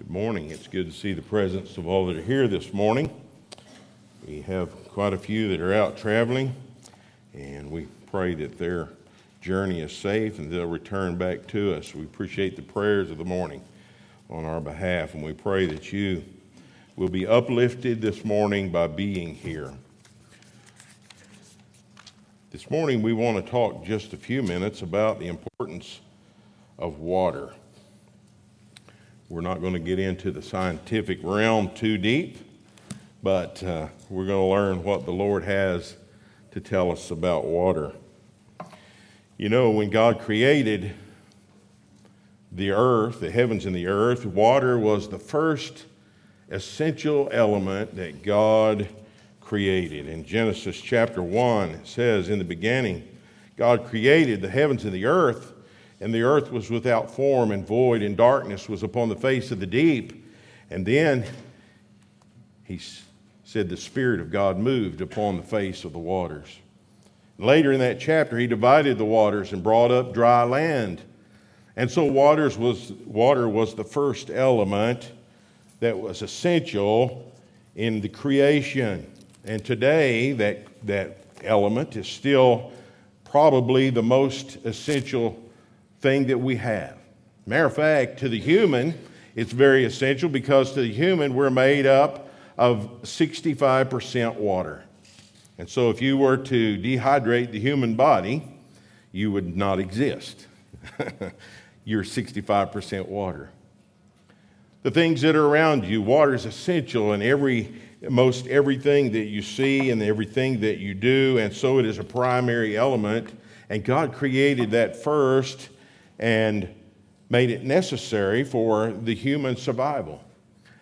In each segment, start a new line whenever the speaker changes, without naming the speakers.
Good morning. It's good to see the presence of all that are here this morning. We have quite a few that are out traveling, and we pray that their journey is safe and they'll return back to us. We appreciate the prayers of the morning on our behalf, and we pray that you will be uplifted this morning by being here. This morning, we want to talk just a few minutes about the importance of water. We're not going to get into the scientific realm too deep, but uh, we're going to learn what the Lord has to tell us about water. You know, when God created the earth, the heavens and the earth, water was the first essential element that God created. In Genesis chapter 1, it says, In the beginning, God created the heavens and the earth and the earth was without form and void, and darkness was upon the face of the deep. And then he said, The Spirit of God moved upon the face of the waters. Later in that chapter, he divided the waters and brought up dry land. And so waters was, water was the first element that was essential in the creation. And today, that, that element is still probably the most essential thing that we have. Matter of fact, to the human, it's very essential because to the human, we're made up of 65% water. And so if you were to dehydrate the human body, you would not exist. You're 65% water. The things that are around you, water is essential in every most everything that you see and everything that you do, and so it is a primary element. And God created that first and made it necessary for the human survival.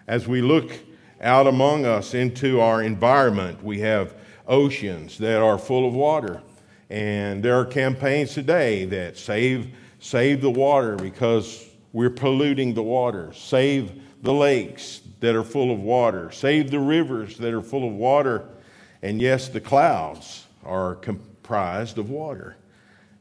As we look out among us into our environment, we have oceans that are full of water. And there are campaigns today that save, save the water because we're polluting the water, save the lakes that are full of water, save the rivers that are full of water. And yes, the clouds are comprised of water.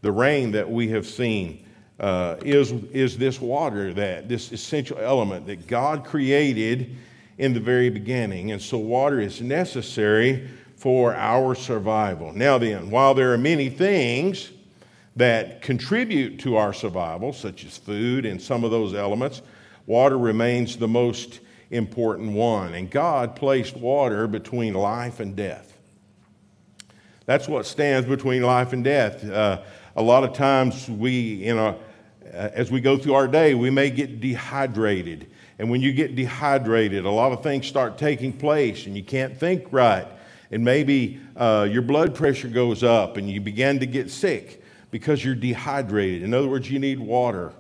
The rain that we have seen uh, is, is this water, that this essential element that God created in the very beginning. And so, water is necessary for our survival. Now, then, while there are many things that contribute to our survival, such as food and some of those elements, water remains the most important one. And God placed water between life and death. That's what stands between life and death. Uh, a lot of times we, in a as we go through our day, we may get dehydrated. And when you get dehydrated, a lot of things start taking place and you can't think right. And maybe uh, your blood pressure goes up and you begin to get sick because you're dehydrated. In other words, you need water.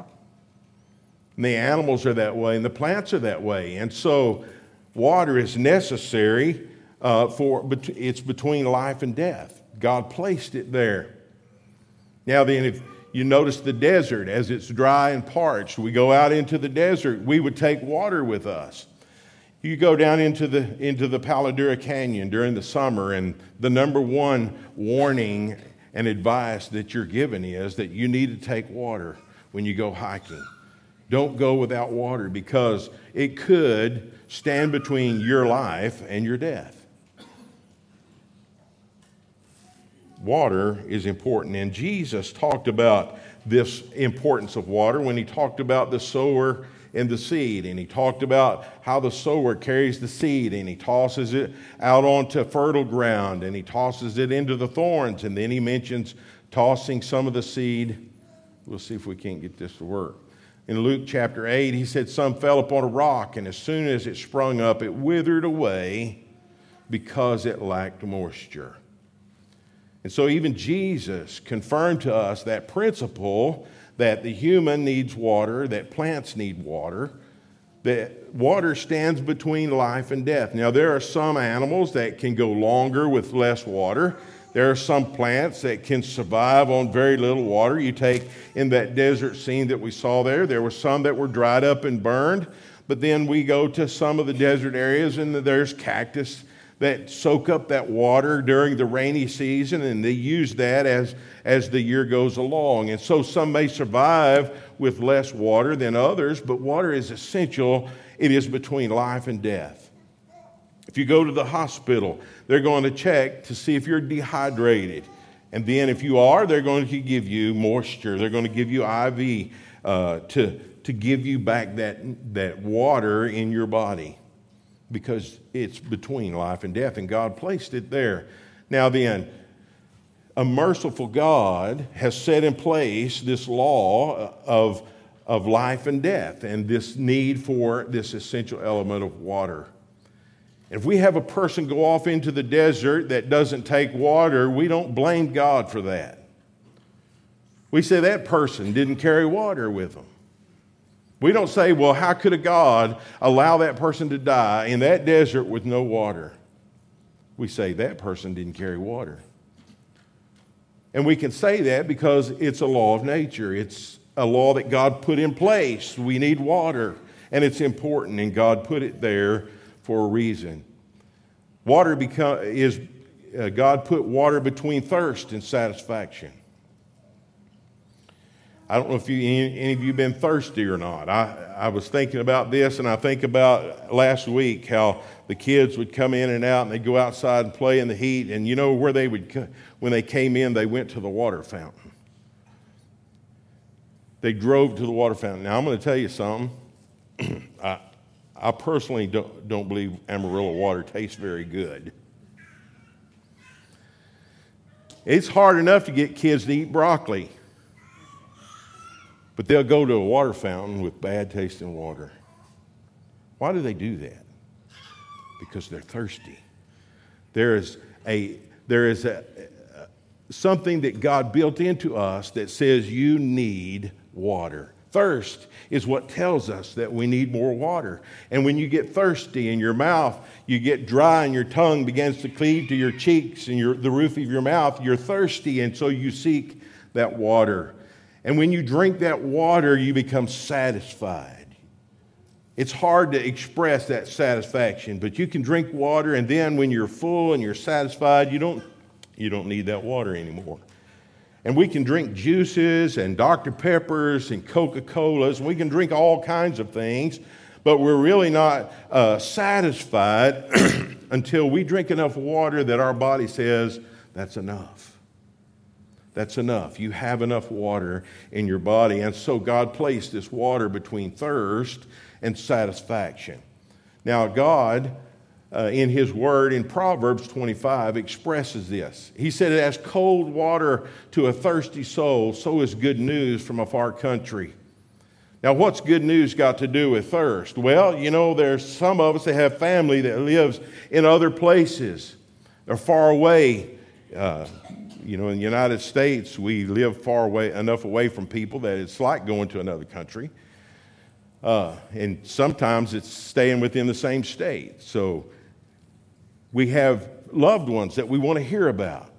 And the animals are that way and the plants are that way. And so, water is necessary uh, for, it's between life and death. God placed it there. Now, then, if you notice the desert as it's dry and parched. We go out into the desert, we would take water with us. You go down into the, into the Palo Duro Canyon during the summer, and the number one warning and advice that you're given is that you need to take water when you go hiking. Don't go without water because it could stand between your life and your death. Water is important. And Jesus talked about this importance of water when he talked about the sower and the seed. And he talked about how the sower carries the seed and he tosses it out onto fertile ground and he tosses it into the thorns. And then he mentions tossing some of the seed. We'll see if we can't get this to work. In Luke chapter 8, he said, Some fell upon a rock, and as soon as it sprung up, it withered away because it lacked moisture. And so, even Jesus confirmed to us that principle that the human needs water, that plants need water, that water stands between life and death. Now, there are some animals that can go longer with less water. There are some plants that can survive on very little water. You take in that desert scene that we saw there, there were some that were dried up and burned. But then we go to some of the desert areas and there's cactus that soak up that water during the rainy season and they use that as, as the year goes along. And so some may survive with less water than others, but water is essential. It is between life and death. If you go to the hospital, they're going to check to see if you're dehydrated. And then, if you are, they're going to give you moisture. They're going to give you IV uh, to, to give you back that, that water in your body because it's between life and death, and God placed it there. Now, then, a merciful God has set in place this law of, of life and death and this need for this essential element of water. If we have a person go off into the desert that doesn't take water, we don't blame God for that. We say that person didn't carry water with them. We don't say, well, how could a God allow that person to die in that desert with no water? We say that person didn't carry water. And we can say that because it's a law of nature. It's a law that God put in place. We need water, and it's important, and God put it there for a reason. Water become, is, uh, God put water between thirst and satisfaction. I don't know if you, any, any of you have been thirsty or not. I, I was thinking about this, and I think about last week how the kids would come in and out, and they'd go outside and play in the heat. And you know where they would, when they came in, they went to the water fountain. They drove to the water fountain. Now, I'm going to tell you something. I, I personally don't, don't believe Amarillo water tastes very good. It's hard enough to get kids to eat broccoli. But they'll go to a water fountain with bad tasting water. Why do they do that? Because they're thirsty. There is a there is a, something that God built into us that says you need water. Thirst is what tells us that we need more water. And when you get thirsty in your mouth, you get dry and your tongue begins to cleave to your cheeks and your, the roof of your mouth, you're thirsty, and so you seek that water. And when you drink that water, you become satisfied. It's hard to express that satisfaction, but you can drink water, and then when you're full and you're satisfied, you don't, you don't need that water anymore. And we can drink juices and Dr. Peppers and Coca Colas, we can drink all kinds of things, but we're really not uh, satisfied until we drink enough water that our body says, that's enough. That's enough. You have enough water in your body. And so God placed this water between thirst and satisfaction. Now, God, uh, in His Word in Proverbs 25, expresses this. He said, As cold water to a thirsty soul, so is good news from a far country. Now, what's good news got to do with thirst? Well, you know, there's some of us that have family that lives in other places. They're far away. Uh, you know, in the United States, we live far away enough away from people that it's like going to another country. Uh, and sometimes it's staying within the same state. So we have loved ones that we want to hear about.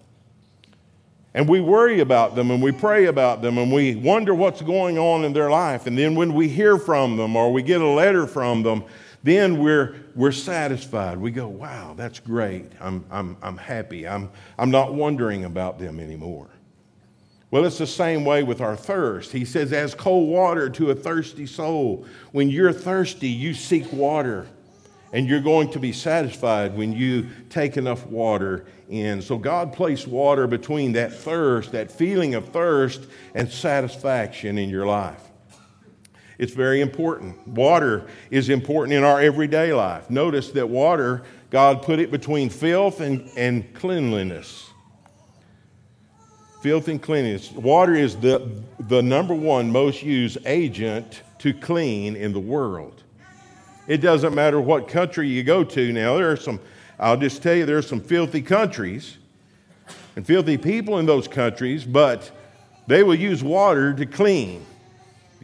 And we worry about them and we pray about them and we wonder what's going on in their life. And then when we hear from them or we get a letter from them, then we're, we're satisfied. We go, wow, that's great. I'm, I'm, I'm happy. I'm, I'm not wondering about them anymore. Well, it's the same way with our thirst. He says, as cold water to a thirsty soul. When you're thirsty, you seek water, and you're going to be satisfied when you take enough water in. So, God placed water between that thirst, that feeling of thirst, and satisfaction in your life. It's very important. Water is important in our everyday life. Notice that water, God put it between filth and, and cleanliness. Filth and cleanliness. Water is the, the number one most used agent to clean in the world. It doesn't matter what country you go to now. There are some, I'll just tell you, there are some filthy countries and filthy people in those countries, but they will use water to clean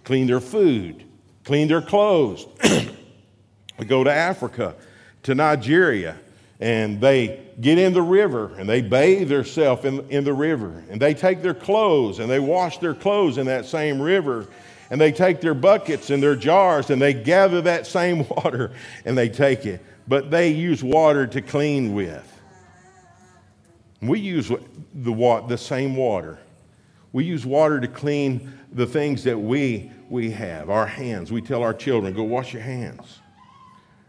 clean their food, clean their clothes. we go to Africa, to Nigeria, and they get in the river and they bathe themselves in, in the river. And they take their clothes and they wash their clothes in that same river. and they take their buckets and their jars and they gather that same water and they take it. But they use water to clean with. We use the, the same water. We use water to clean the things that we, we have, our hands. We tell our children, go wash your hands,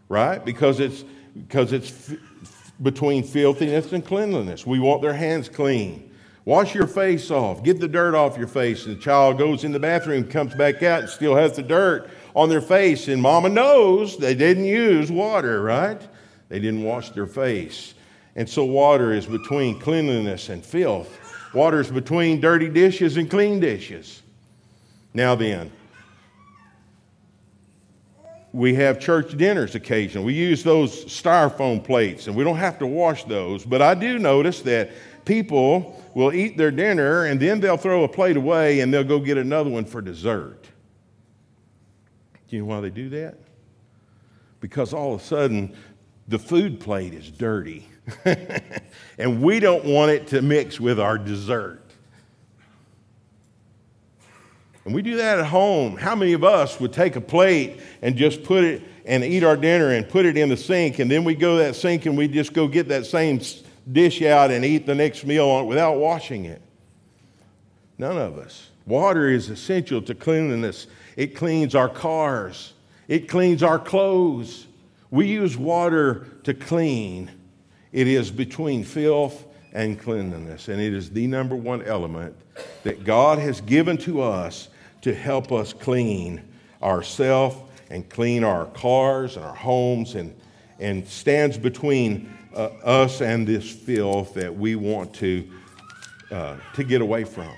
right? Because it's, because it's f- between filthiness and cleanliness. We want their hands clean. Wash your face off. Get the dirt off your face. And the child goes in the bathroom, comes back out, and still has the dirt on their face. And mama knows they didn't use water, right? They didn't wash their face. And so water is between cleanliness and filth. Water is between dirty dishes and clean dishes. Now then, we have church dinners occasionally. We use those styrofoam plates, and we don't have to wash those. But I do notice that people will eat their dinner and then they'll throw a plate away and they'll go get another one for dessert. Do you know why they do that? Because all of a sudden, the food plate is dirty. and we don't want it to mix with our dessert. And we do that at home. How many of us would take a plate and just put it and eat our dinner and put it in the sink, and then we go that sink and we just go get that same dish out and eat the next meal on it without washing it? None of us. Water is essential to cleanliness. It cleans our cars, it cleans our clothes. We use water to clean. It is between filth and cleanliness, and it is the number one element that God has given to us to help us clean ourselves and clean our cars and our homes and, and stands between uh, us and this filth that we want to, uh, to get away from.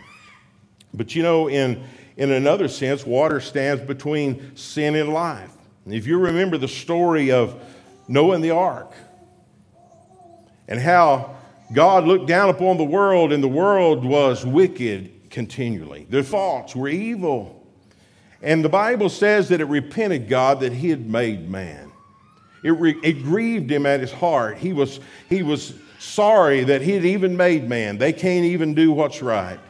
But you know, in, in another sense, water stands between sin and life. If you remember the story of Noah and the ark, and how God looked down upon the world, and the world was wicked continually. Their thoughts were evil. And the Bible says that it repented God that He had made man. It, re- it grieved Him at His heart. He was, he was sorry that He had even made man. They can't even do what's right.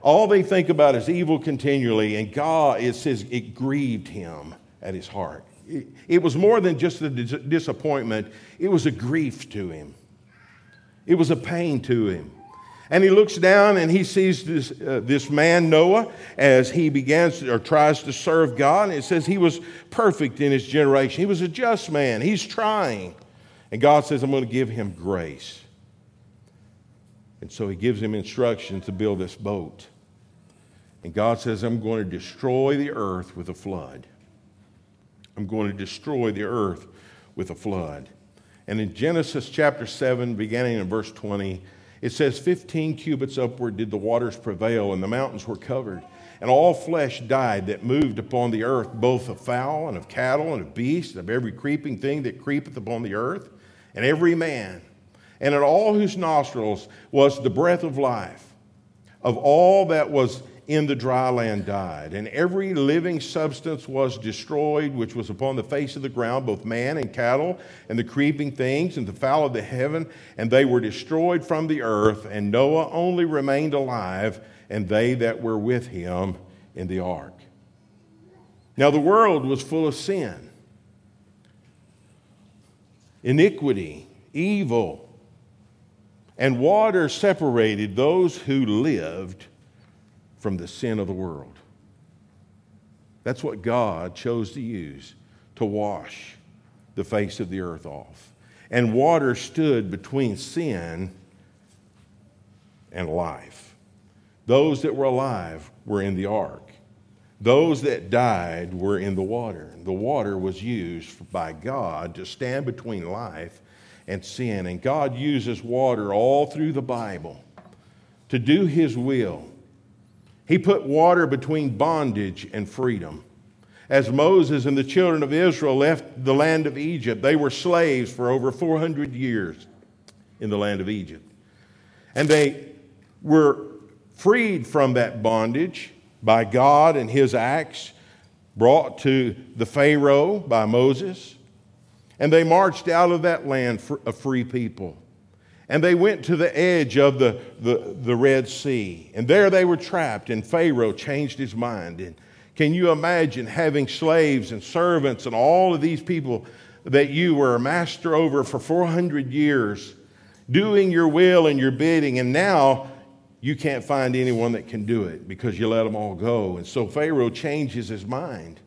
All they think about is evil continually, and God, it says, it grieved Him at His heart. It, it was more than just a dis- disappointment, it was a grief to Him. It was a pain to him. And he looks down and he sees this, uh, this man, Noah, as he begins or tries to serve God. And it says he was perfect in his generation. He was a just man. He's trying. And God says, I'm going to give him grace. And so he gives him instructions to build this boat. And God says, I'm going to destroy the earth with a flood. I'm going to destroy the earth with a flood. And in Genesis chapter 7, beginning in verse 20, it says, 15 cubits upward did the waters prevail, and the mountains were covered. And all flesh died that moved upon the earth, both of fowl and of cattle and of beasts, of every creeping thing that creepeth upon the earth, and every man. And in all whose nostrils was the breath of life. Of all that was in the dry land died, and every living substance was destroyed which was upon the face of the ground, both man and cattle, and the creeping things, and the fowl of the heaven, and they were destroyed from the earth, and Noah only remained alive, and they that were with him in the ark. Now the world was full of sin, iniquity, evil, and water separated those who lived from the sin of the world. That's what God chose to use to wash the face of the earth off. And water stood between sin and life. Those that were alive were in the ark. Those that died were in the water. The water was used by God to stand between life and sin. And God uses water all through the Bible to do His will he put water between bondage and freedom. As Moses and the children of Israel left the land of Egypt, they were slaves for over 400 years in the land of Egypt. And they were freed from that bondage by God and his acts, brought to the Pharaoh by Moses. And they marched out of that land a free people. And they went to the edge of the, the, the Red Sea. And there they were trapped, and Pharaoh changed his mind and Can you imagine having slaves and servants and all of these people that you were a master over for 400 years, doing your will and your bidding, and now you can't find anyone that can do it because you let them all go. And so Pharaoh changes his mind.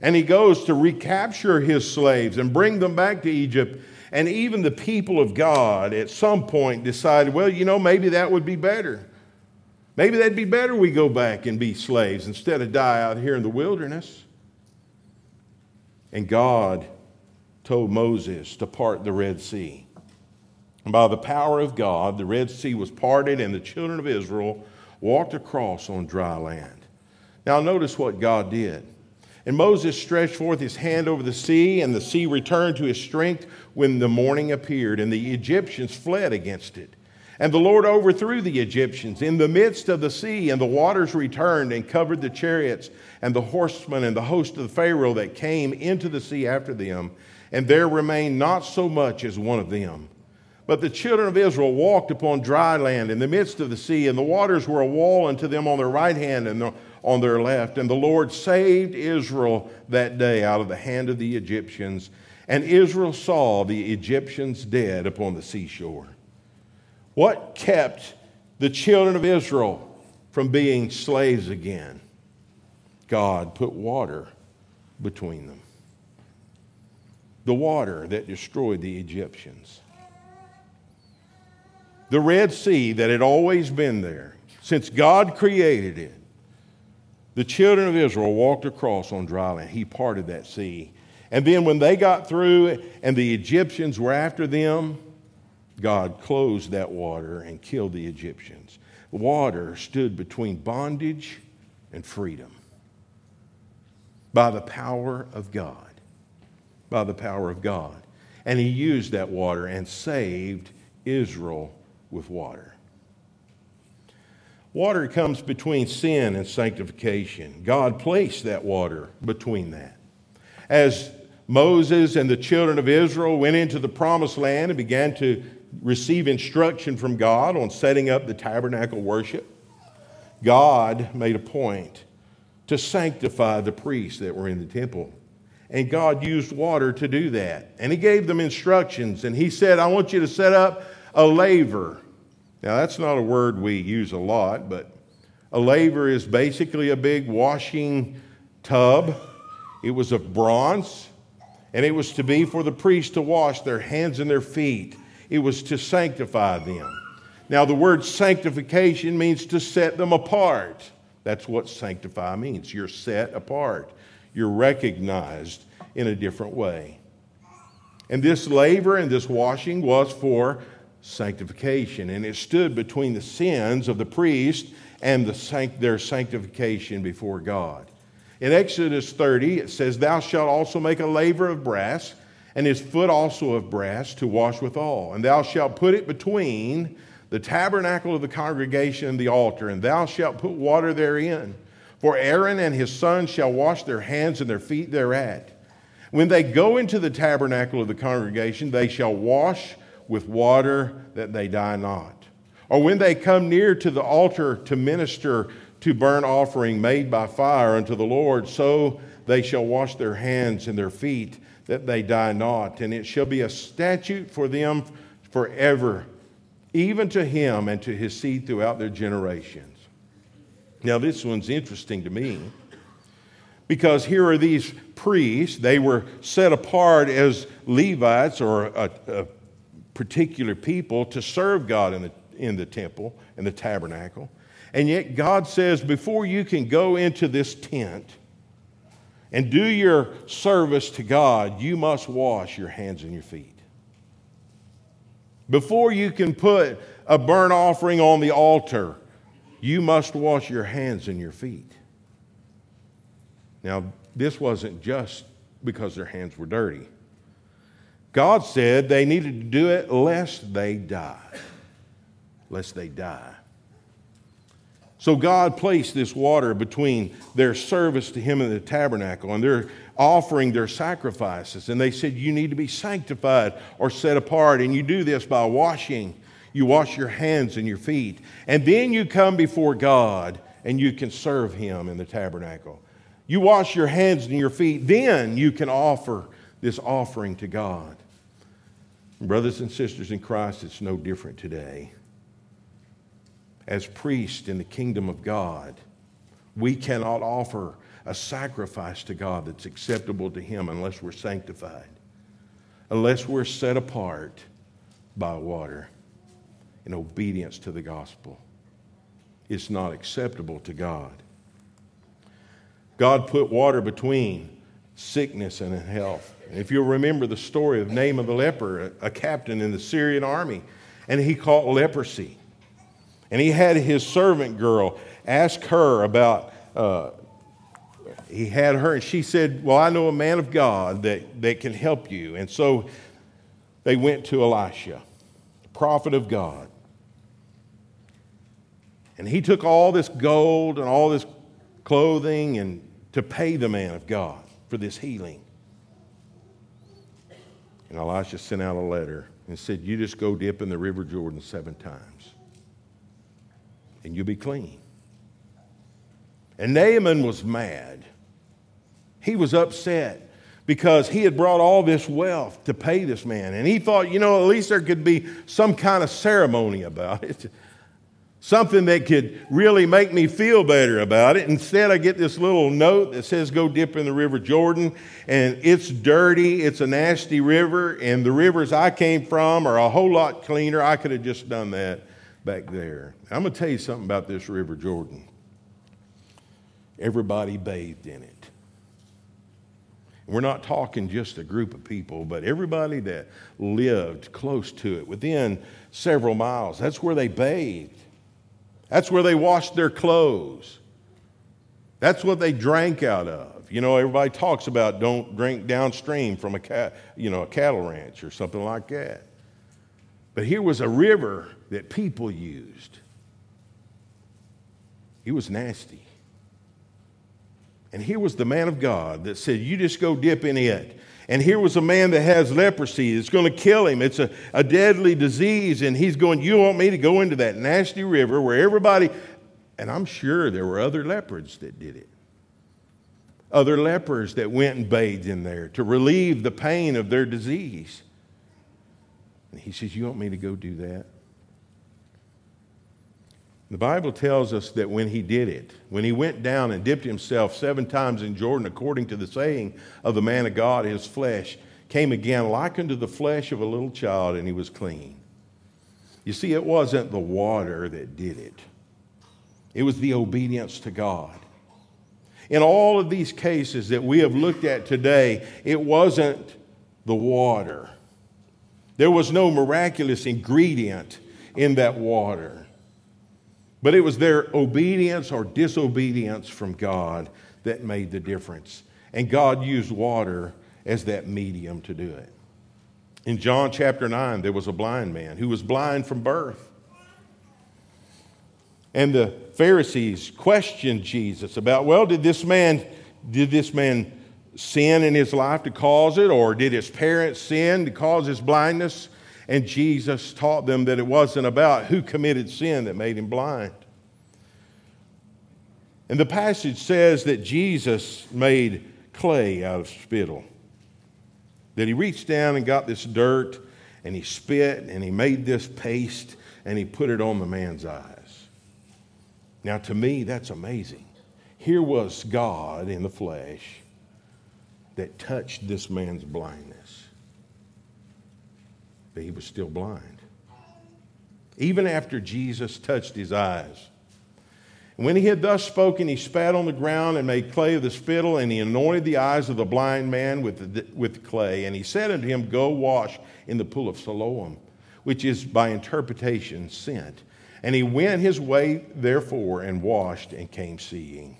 And he goes to recapture his slaves and bring them back to Egypt. And even the people of God at some point decided, well, you know, maybe that would be better. Maybe that'd be better we go back and be slaves instead of die out here in the wilderness. And God told Moses to part the Red Sea. And by the power of God, the Red Sea was parted, and the children of Israel walked across on dry land. Now, notice what God did. And Moses stretched forth his hand over the sea, and the sea returned to his strength when the morning appeared, and the Egyptians fled against it. And the Lord overthrew the Egyptians in the midst of the sea, and the waters returned and covered the chariots and the horsemen and the host of the Pharaoh that came into the sea after them. And there remained not so much as one of them. But the children of Israel walked upon dry land in the midst of the sea, and the waters were a wall unto them on their right hand and on their left. And the Lord saved Israel that day out of the hand of the Egyptians. And Israel saw the Egyptians dead upon the seashore. What kept the children of Israel from being slaves again? God put water between them. The water that destroyed the Egyptians. The Red Sea that had always been there since God created it. The children of Israel walked across on dry land. He parted that sea. And then when they got through and the Egyptians were after them, God closed that water and killed the Egyptians. Water stood between bondage and freedom by the power of God. By the power of God. And he used that water and saved Israel with water. Water comes between sin and sanctification. God placed that water between that. As Moses and the children of Israel went into the promised land and began to receive instruction from God on setting up the tabernacle worship, God made a point to sanctify the priests that were in the temple. And God used water to do that. And He gave them instructions. And He said, I want you to set up a laver. Now, that's not a word we use a lot, but a laver is basically a big washing tub. It was of bronze, and it was to be for the priests to wash their hands and their feet it was to sanctify them. Now, the word sanctification means to set them apart. That's what sanctify means. You're set apart, you're recognized in a different way. And this laver and this washing was for sanctification, and it stood between the sins of the priest and the, their sanctification before God. In Exodus 30, it says, Thou shalt also make a laver of brass and his foot also of brass to wash withal. And thou shalt put it between the tabernacle of the congregation and the altar, and thou shalt put water therein. For Aaron and his sons shall wash their hands and their feet thereat. When they go into the tabernacle of the congregation, they shall wash with water that they die not. Or when they come near to the altar to minister to burnt offering made by fire unto the Lord, so they shall wash their hands and their feet that they die not. And it shall be a statute for them forever, even to him and to his seed throughout their generations. Now, this one's interesting to me because here are these priests. They were set apart as Levites or a, a particular people to serve God in the, in the temple and the tabernacle. And yet, God says, before you can go into this tent, and do your service to God, you must wash your hands and your feet. Before you can put a burnt offering on the altar, you must wash your hands and your feet. Now, this wasn't just because their hands were dirty. God said they needed to do it lest they die. Lest they die. So God placed this water between their service to Him in the tabernacle and their offering their sacrifices. And they said, You need to be sanctified or set apart. And you do this by washing. You wash your hands and your feet. And then you come before God and you can serve him in the tabernacle. You wash your hands and your feet, then you can offer this offering to God. Brothers and sisters in Christ, it's no different today. As priests in the kingdom of God, we cannot offer a sacrifice to God that's acceptable to Him unless we're sanctified, unless we're set apart by water in obedience to the gospel. It's not acceptable to God. God put water between sickness and health. If you'll remember the story of Naaman the leper, a captain in the Syrian army, and he caught leprosy. And he had his servant girl ask her about, uh, he had her, and she said, Well, I know a man of God that, that can help you. And so they went to Elisha, prophet of God. And he took all this gold and all this clothing and to pay the man of God for this healing. And Elisha sent out a letter and said, You just go dip in the River Jordan seven times, and you'll be clean. And Naaman was mad. He was upset because he had brought all this wealth to pay this man. And he thought, you know, at least there could be some kind of ceremony about it something that could really make me feel better about it. Instead, I get this little note that says, Go dip in the River Jordan, and it's dirty, it's a nasty river, and the rivers I came from are a whole lot cleaner. I could have just done that back there. I'm going to tell you something about this River Jordan. Everybody bathed in it. We're not talking just a group of people, but everybody that lived close to it, within several miles. That's where they bathed. That's where they washed their clothes. That's what they drank out of. You know, everybody talks about don't drink downstream from a cat, you know, a cattle ranch or something like that. But here was a river that people used. It was nasty. And here was the man of God that said, You just go dip in it. And here was a man that has leprosy. It's going to kill him. It's a, a deadly disease. And he's going, You want me to go into that nasty river where everybody, and I'm sure there were other leopards that did it. Other lepers that went and bathed in there to relieve the pain of their disease. And he says, You want me to go do that? The Bible tells us that when he did it, when he went down and dipped himself seven times in Jordan, according to the saying of the man of God, his flesh came again like unto the flesh of a little child, and he was clean. You see, it wasn't the water that did it, it was the obedience to God. In all of these cases that we have looked at today, it wasn't the water. There was no miraculous ingredient in that water. But it was their obedience or disobedience from God that made the difference. And God used water as that medium to do it. In John chapter 9, there was a blind man who was blind from birth. And the Pharisees questioned Jesus about, well, did this man, did this man sin in his life to cause it, or did his parents sin to cause his blindness? And Jesus taught them that it wasn't about who committed sin that made him blind. And the passage says that Jesus made clay out of spittle. That he reached down and got this dirt and he spit and he made this paste and he put it on the man's eyes. Now, to me, that's amazing. Here was God in the flesh that touched this man's blindness but he was still blind. Even after Jesus touched his eyes. When he had thus spoken, he spat on the ground and made clay of the spittle, and he anointed the eyes of the blind man with, the, with clay. And he said unto him, Go wash in the pool of Siloam, which is by interpretation sent. And he went his way, therefore, and washed and came seeing.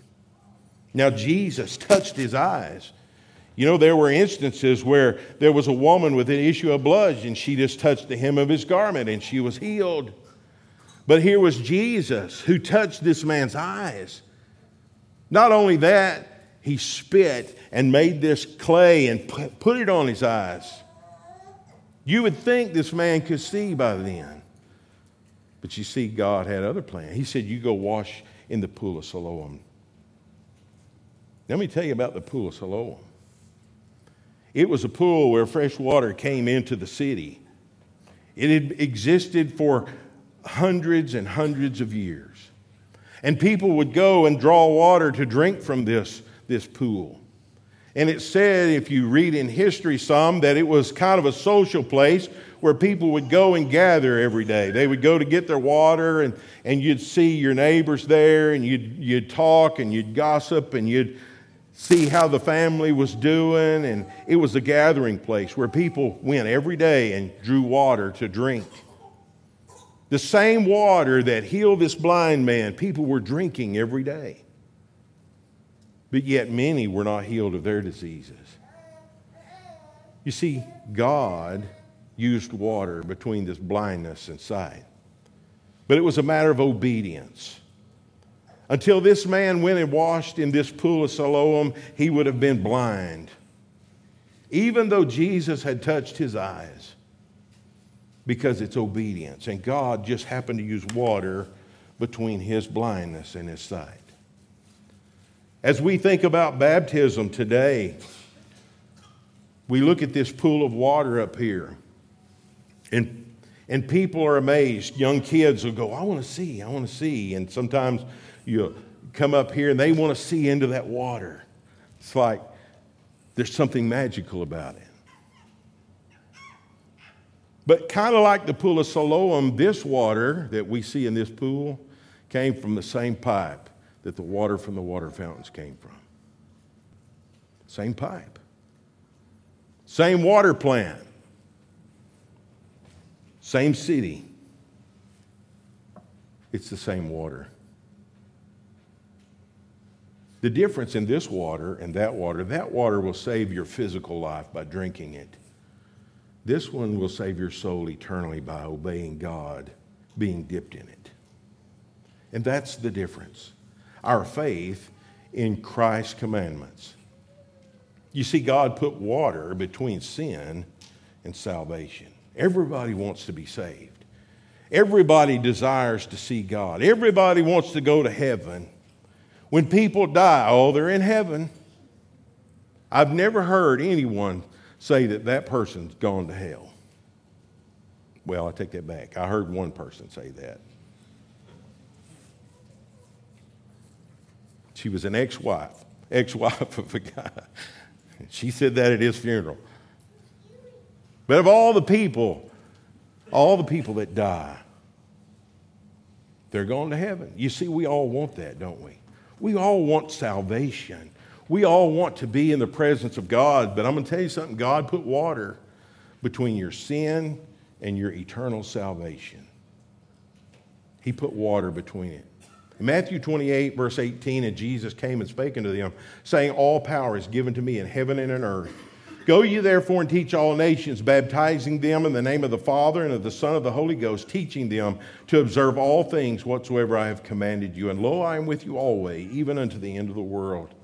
Now Jesus touched his eyes you know, there were instances where there was a woman with an issue of blood and she just touched the hem of his garment and she was healed. But here was Jesus who touched this man's eyes. Not only that, he spit and made this clay and put it on his eyes. You would think this man could see by then. But you see, God had other plans. He said, You go wash in the pool of Siloam. Let me tell you about the pool of Siloam. It was a pool where fresh water came into the city. It had existed for hundreds and hundreds of years. And people would go and draw water to drink from this, this pool. And it said, if you read in history some, that it was kind of a social place where people would go and gather every day. They would go to get their water, and, and you'd see your neighbors there, and you'd, you'd talk and you'd gossip and you'd see how the family was doing. And it was a gathering place where people went every day and drew water to drink. The same water that healed this blind man, people were drinking every day. But yet many were not healed of their diseases. You see, God used water between this blindness and sight. But it was a matter of obedience. Until this man went and washed in this pool of Siloam, he would have been blind. Even though Jesus had touched his eyes, because it's obedience. And God just happened to use water between his blindness and his sight. As we think about baptism today, we look at this pool of water up here, and, and people are amazed. Young kids will go, I want to see, I want to see. And sometimes you come up here and they want to see into that water. It's like there's something magical about it. But kind of like the pool of Siloam, this water that we see in this pool came from the same pipe that the water from the water fountains came from. Same pipe. Same water plant. Same city. It's the same water. The difference in this water and that water, that water will save your physical life by drinking it. This one will save your soul eternally by obeying God, being dipped in it. And that's the difference. Our faith in Christ's commandments. You see, God put water between sin and salvation. Everybody wants to be saved. Everybody desires to see God. Everybody wants to go to heaven. When people die, oh, they're in heaven. I've never heard anyone say that that person's gone to hell. Well, I take that back. I heard one person say that. She was an ex wife, ex wife of a guy. She said that at his funeral. But of all the people, all the people that die, they're going to heaven. You see, we all want that, don't we? We all want salvation. We all want to be in the presence of God, but I'm going to tell you something God put water between your sin and your eternal salvation. He put water between it. In Matthew 28, verse 18, and Jesus came and spake unto them, saying, All power is given to me in heaven and in earth. Go ye therefore and teach all nations, baptizing them in the name of the Father and of the Son of the Holy Ghost, teaching them to observe all things whatsoever I have commanded you. And lo, I am with you always, even unto the end of the world.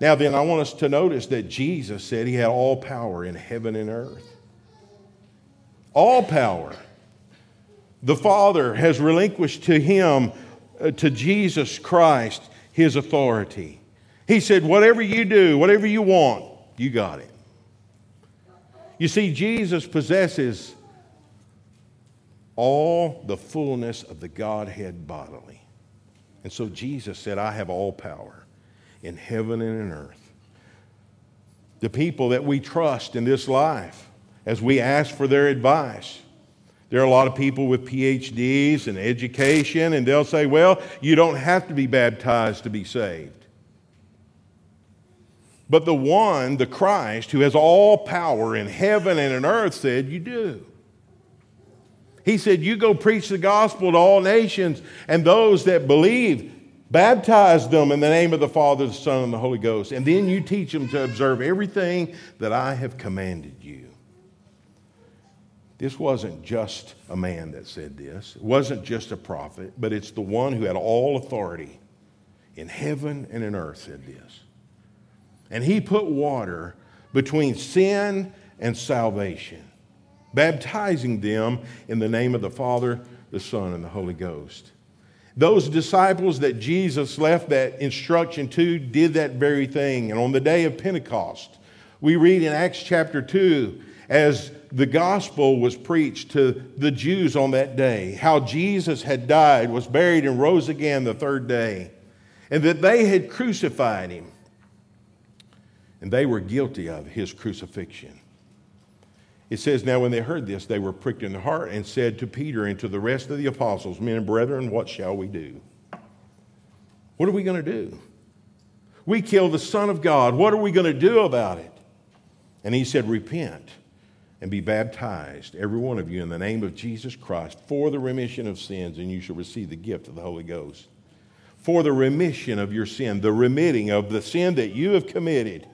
Now, then, I want us to notice that Jesus said he had all power in heaven and earth. All power. The Father has relinquished to him uh, to Jesus Christ his authority. He said, Whatever you do, whatever you want, you got it. You see, Jesus possesses all the fullness of the Godhead bodily. And so Jesus said, I have all power in heaven and in earth. The people that we trust in this life, as we ask for their advice, there are a lot of people with PhDs and education, and they'll say, well, you don't have to be baptized to be saved. But the one, the Christ, who has all power in heaven and in earth, said, You do. He said, You go preach the gospel to all nations, and those that believe, baptize them in the name of the Father, the Son, and the Holy Ghost. And then you teach them to observe everything that I have commanded you. This wasn't just a man that said this, it wasn't just a prophet, but it's the one who had all authority in heaven and in earth said this. And he put water between sin and salvation, baptizing them in the name of the Father, the Son, and the Holy Ghost. Those disciples that Jesus left that instruction to did that very thing. And on the day of Pentecost, we read in Acts chapter 2 as the gospel was preached to the Jews on that day, how Jesus had died, was buried, and rose again the third day, and that they had crucified him. And they were guilty of his crucifixion. It says, Now when they heard this, they were pricked in the heart and said to Peter and to the rest of the apostles, Men and brethren, what shall we do? What are we going to do? We killed the Son of God. What are we going to do about it? And he said, Repent and be baptized, every one of you, in the name of Jesus Christ, for the remission of sins, and you shall receive the gift of the Holy Ghost. For the remission of your sin, the remitting of the sin that you have committed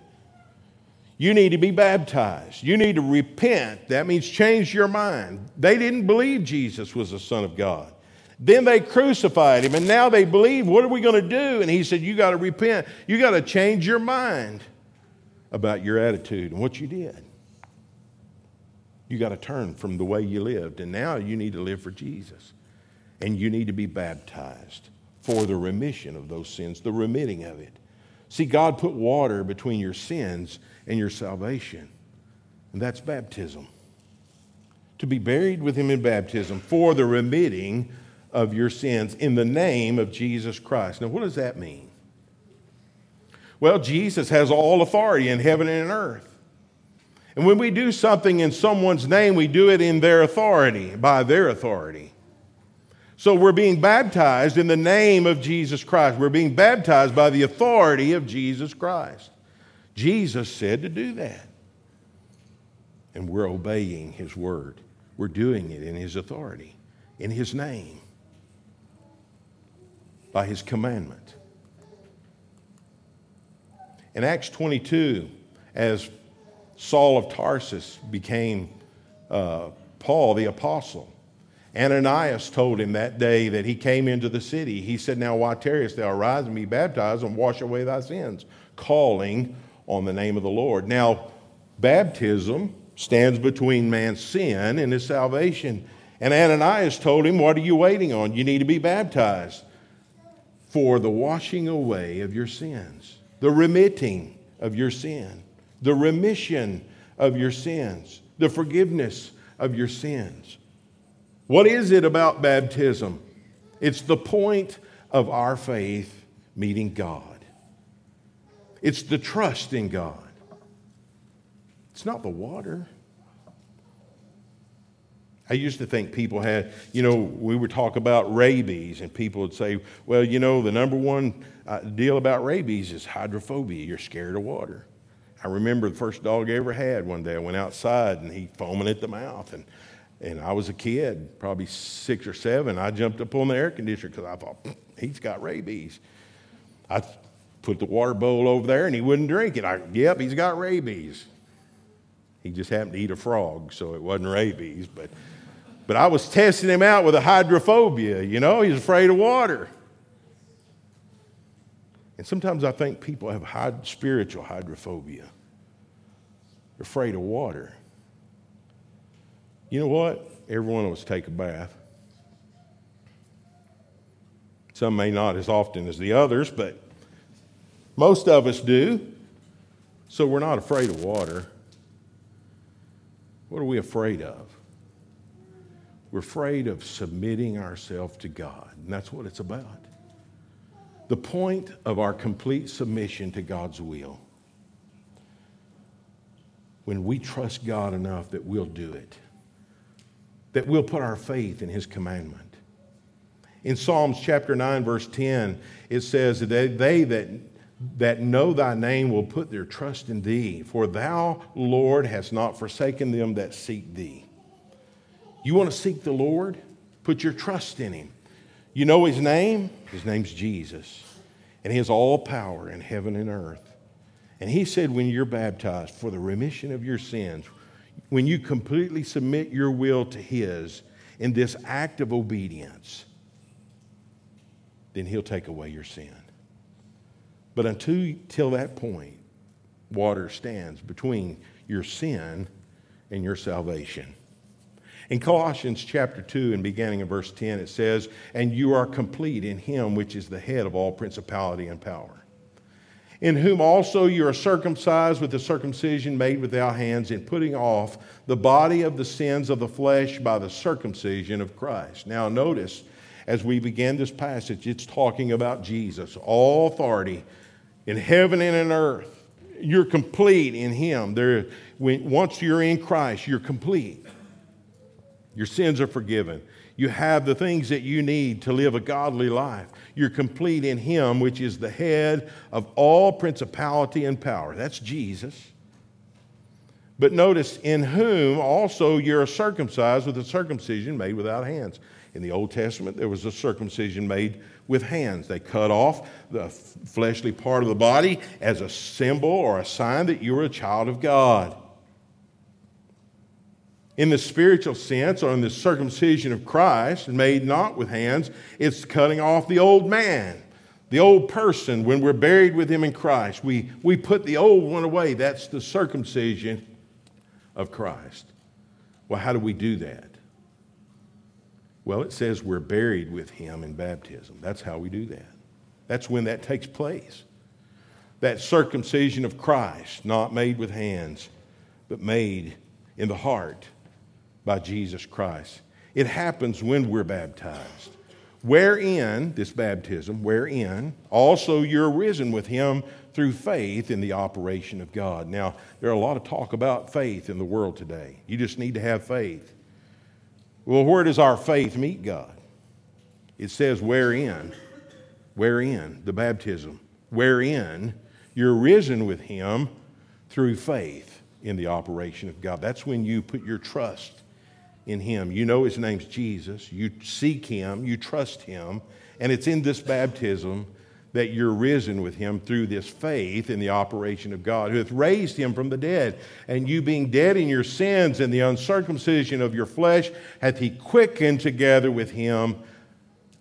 you need to be baptized. You need to repent. That means change your mind. They didn't believe Jesus was the Son of God. Then they crucified him, and now they believe. What are we going to do? And he said, You got to repent. You got to change your mind about your attitude and what you did. You got to turn from the way you lived, and now you need to live for Jesus. And you need to be baptized for the remission of those sins, the remitting of it. See, God put water between your sins and your salvation. And that's baptism. To be buried with him in baptism for the remitting of your sins in the name of Jesus Christ. Now, what does that mean? Well, Jesus has all authority in heaven and in earth. And when we do something in someone's name, we do it in their authority, by their authority. So we're being baptized in the name of Jesus Christ. We're being baptized by the authority of Jesus Christ. Jesus said to do that. And we're obeying his word. We're doing it in his authority, in his name, by his commandment. In Acts 22, as Saul of Tarsus became uh, Paul the apostle, Ananias told him that day that he came into the city. He said, Now why tarriest thou? Arise and be baptized and wash away thy sins, calling on the name of the Lord. Now, baptism stands between man's sin and his salvation. And Ananias told him, What are you waiting on? You need to be baptized for the washing away of your sins, the remitting of your sin, the remission of your sins, the forgiveness of your sins. What is it about baptism? It's the point of our faith meeting God. It's the trust in God. It's not the water. I used to think people had, you know, we would talk about rabies, and people would say, well, you know, the number one uh, deal about rabies is hydrophobia. You're scared of water. I remember the first dog I ever had one day. I went outside and he foaming at the mouth. And, and I was a kid, probably six or seven. I jumped up on the air conditioner because I thought, he's got rabies. I put the water bowl over there and he wouldn't drink it. I, yep, he's got rabies. He just happened to eat a frog, so it wasn't rabies. But, but I was testing him out with a hydrophobia. You know, he's afraid of water. And sometimes I think people have high, spiritual hydrophobia. They're afraid of water. You know what? Every one of us take a bath. Some may not as often as the others, but most of us do. So we're not afraid of water. What are we afraid of? We're afraid of submitting ourselves to God, and that's what it's about. The point of our complete submission to God's will. When we trust God enough that we'll do it, that we'll put our faith in His commandment. In Psalms chapter 9, verse 10, it says that they, that that know thy name will put their trust in thee, for thou, Lord, hast not forsaken them that seek thee. You want to seek the Lord? Put your trust in him. You know his name? His name's Jesus. And he has all power in heaven and earth. And he said, when you're baptized for the remission of your sins, when you completely submit your will to his in this act of obedience, then he'll take away your sin. But until till that point, water stands between your sin and your salvation. In Colossians chapter 2 and beginning in verse 10, it says, And you are complete in him which is the head of all principality and power in whom also you are circumcised with the circumcision made without hands, in putting off the body of the sins of the flesh by the circumcision of Christ. Now, notice as we begin this passage, it's talking about Jesus, all authority in heaven and in earth. You're complete in Him. There, when, once you're in Christ, you're complete. Your sins are forgiven. You have the things that you need to live a godly life. You're complete in Him, which is the head of all principality and power. That's Jesus. But notice, in whom also you're circumcised with a circumcision made without hands. In the Old Testament, there was a circumcision made with hands. They cut off the fleshly part of the body as a symbol or a sign that you were a child of God in the spiritual sense, or in the circumcision of Christ, made not with hands, it's cutting off the old man, the old person. When we're buried with him in Christ, we, we put the old one away. That's the circumcision of Christ. Well, how do we do that? Well, it says we're buried with him in baptism. That's how we do that. That's when that takes place. That circumcision of Christ, not made with hands, but made in the heart by Jesus Christ. It happens when we're baptized. Wherein, this baptism, wherein also you're risen with him through faith in the operation of God. Now, there are a lot of talk about faith in the world today. You just need to have faith. Well, where does our faith meet God? It says, wherein, wherein, the baptism, wherein you're risen with him through faith in the operation of God. That's when you put your trust in Him. You know His name's Jesus. You seek Him. You trust Him. And it's in this baptism that you're risen with Him through this faith in the operation of God, who hath raised Him from the dead. And you being dead in your sins and the uncircumcision of your flesh, hath He quickened together with Him,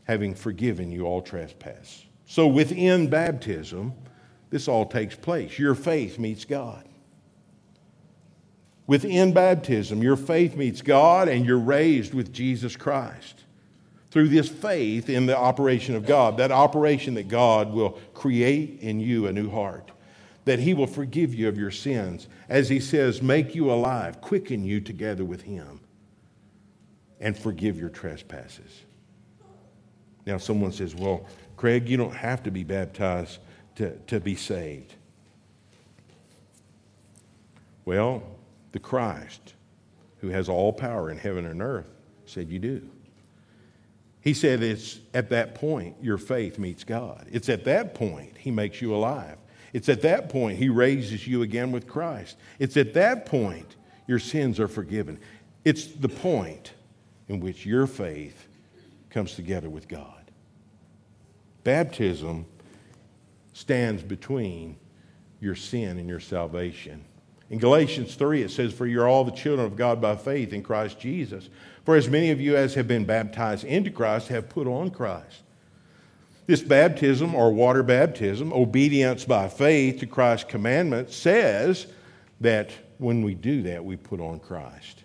having forgiven you all trespass. So within baptism, this all takes place. Your faith meets God. Within baptism, your faith meets God and you're raised with Jesus Christ. Through this faith in the operation of God, that operation that God will create in you a new heart, that He will forgive you of your sins. As He says, make you alive, quicken you together with Him, and forgive your trespasses. Now, someone says, Well, Craig, you don't have to be baptized to, to be saved. Well, the Christ, who has all power in heaven and earth, said, You do. He said, It's at that point your faith meets God. It's at that point He makes you alive. It's at that point He raises you again with Christ. It's at that point your sins are forgiven. It's the point in which your faith comes together with God. Baptism stands between your sin and your salvation. In Galatians 3, it says, For you're all the children of God by faith in Christ Jesus. For as many of you as have been baptized into Christ have put on Christ. This baptism or water baptism, obedience by faith to Christ's commandment, says that when we do that, we put on Christ.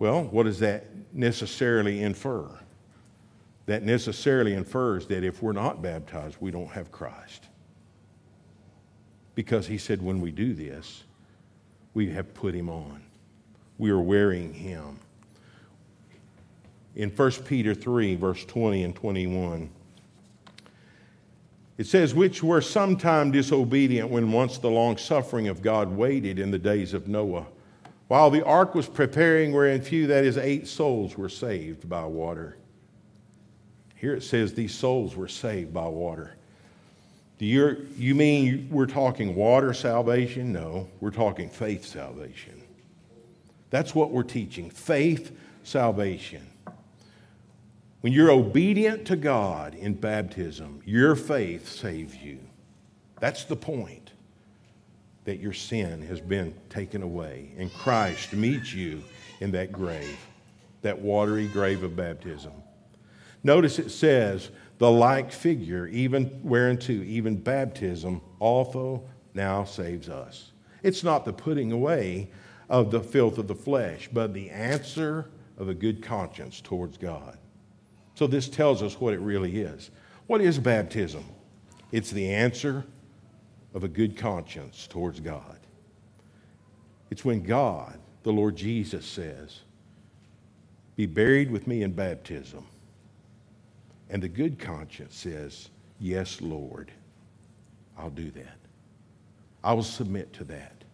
Well, what does that necessarily infer? That necessarily infers that if we're not baptized, we don't have Christ because he said, when we do this, we have put him on. We are wearing him. In 1 Peter 3, verse 20 and 21, it says, Which were sometime disobedient when once the long suffering of God waited in the days of Noah, while the ark was preparing, wherein few, that is, eight souls, were saved by water. Here it says these souls were saved by water. Do you, you mean we're talking water salvation? No, we're talking faith salvation. That's what we're teaching faith salvation. When you're obedient to God in baptism, your faith saves you. That's the point that your sin has been taken away, and Christ meets you in that grave, that watery grave of baptism. Notice it says, the like figure, even whereunto even baptism also now saves us. It's not the putting away of the filth of the flesh, but the answer of a good conscience towards God. So, this tells us what it really is. What is baptism? It's the answer of a good conscience towards God. It's when God, the Lord Jesus, says, Be buried with me in baptism. And the good conscience says, Yes, Lord, I'll do that. I will submit to that.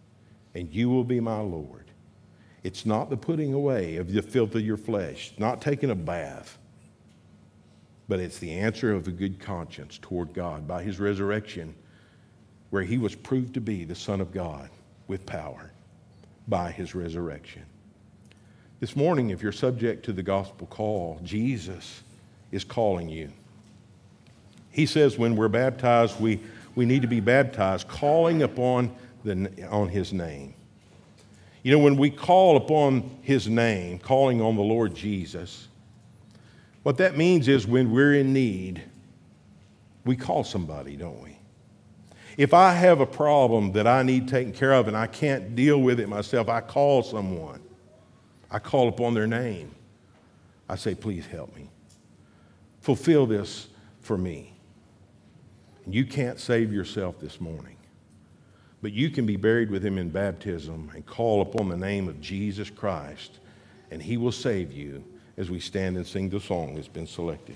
And you will be my Lord. It's not the putting away of the filth of your flesh, not taking a bath, but it's the answer of a good conscience toward God by his resurrection, where he was proved to be the Son of God with power by his resurrection. This morning, if you're subject to the gospel call, Jesus is calling you. He says when we're baptized, we, we need to be baptized, calling upon the, on his name. You know, when we call upon his name, calling on the Lord Jesus, what that means is when we're in need, we call somebody, don't we? If I have a problem that I need taken care of and I can't deal with it myself, I call someone. I call upon their name. I say, please help me. Fulfill this for me. You can't save yourself this morning, but you can be buried with him in baptism and call upon the name of Jesus Christ, and he will save you as we stand and sing the song that's been selected.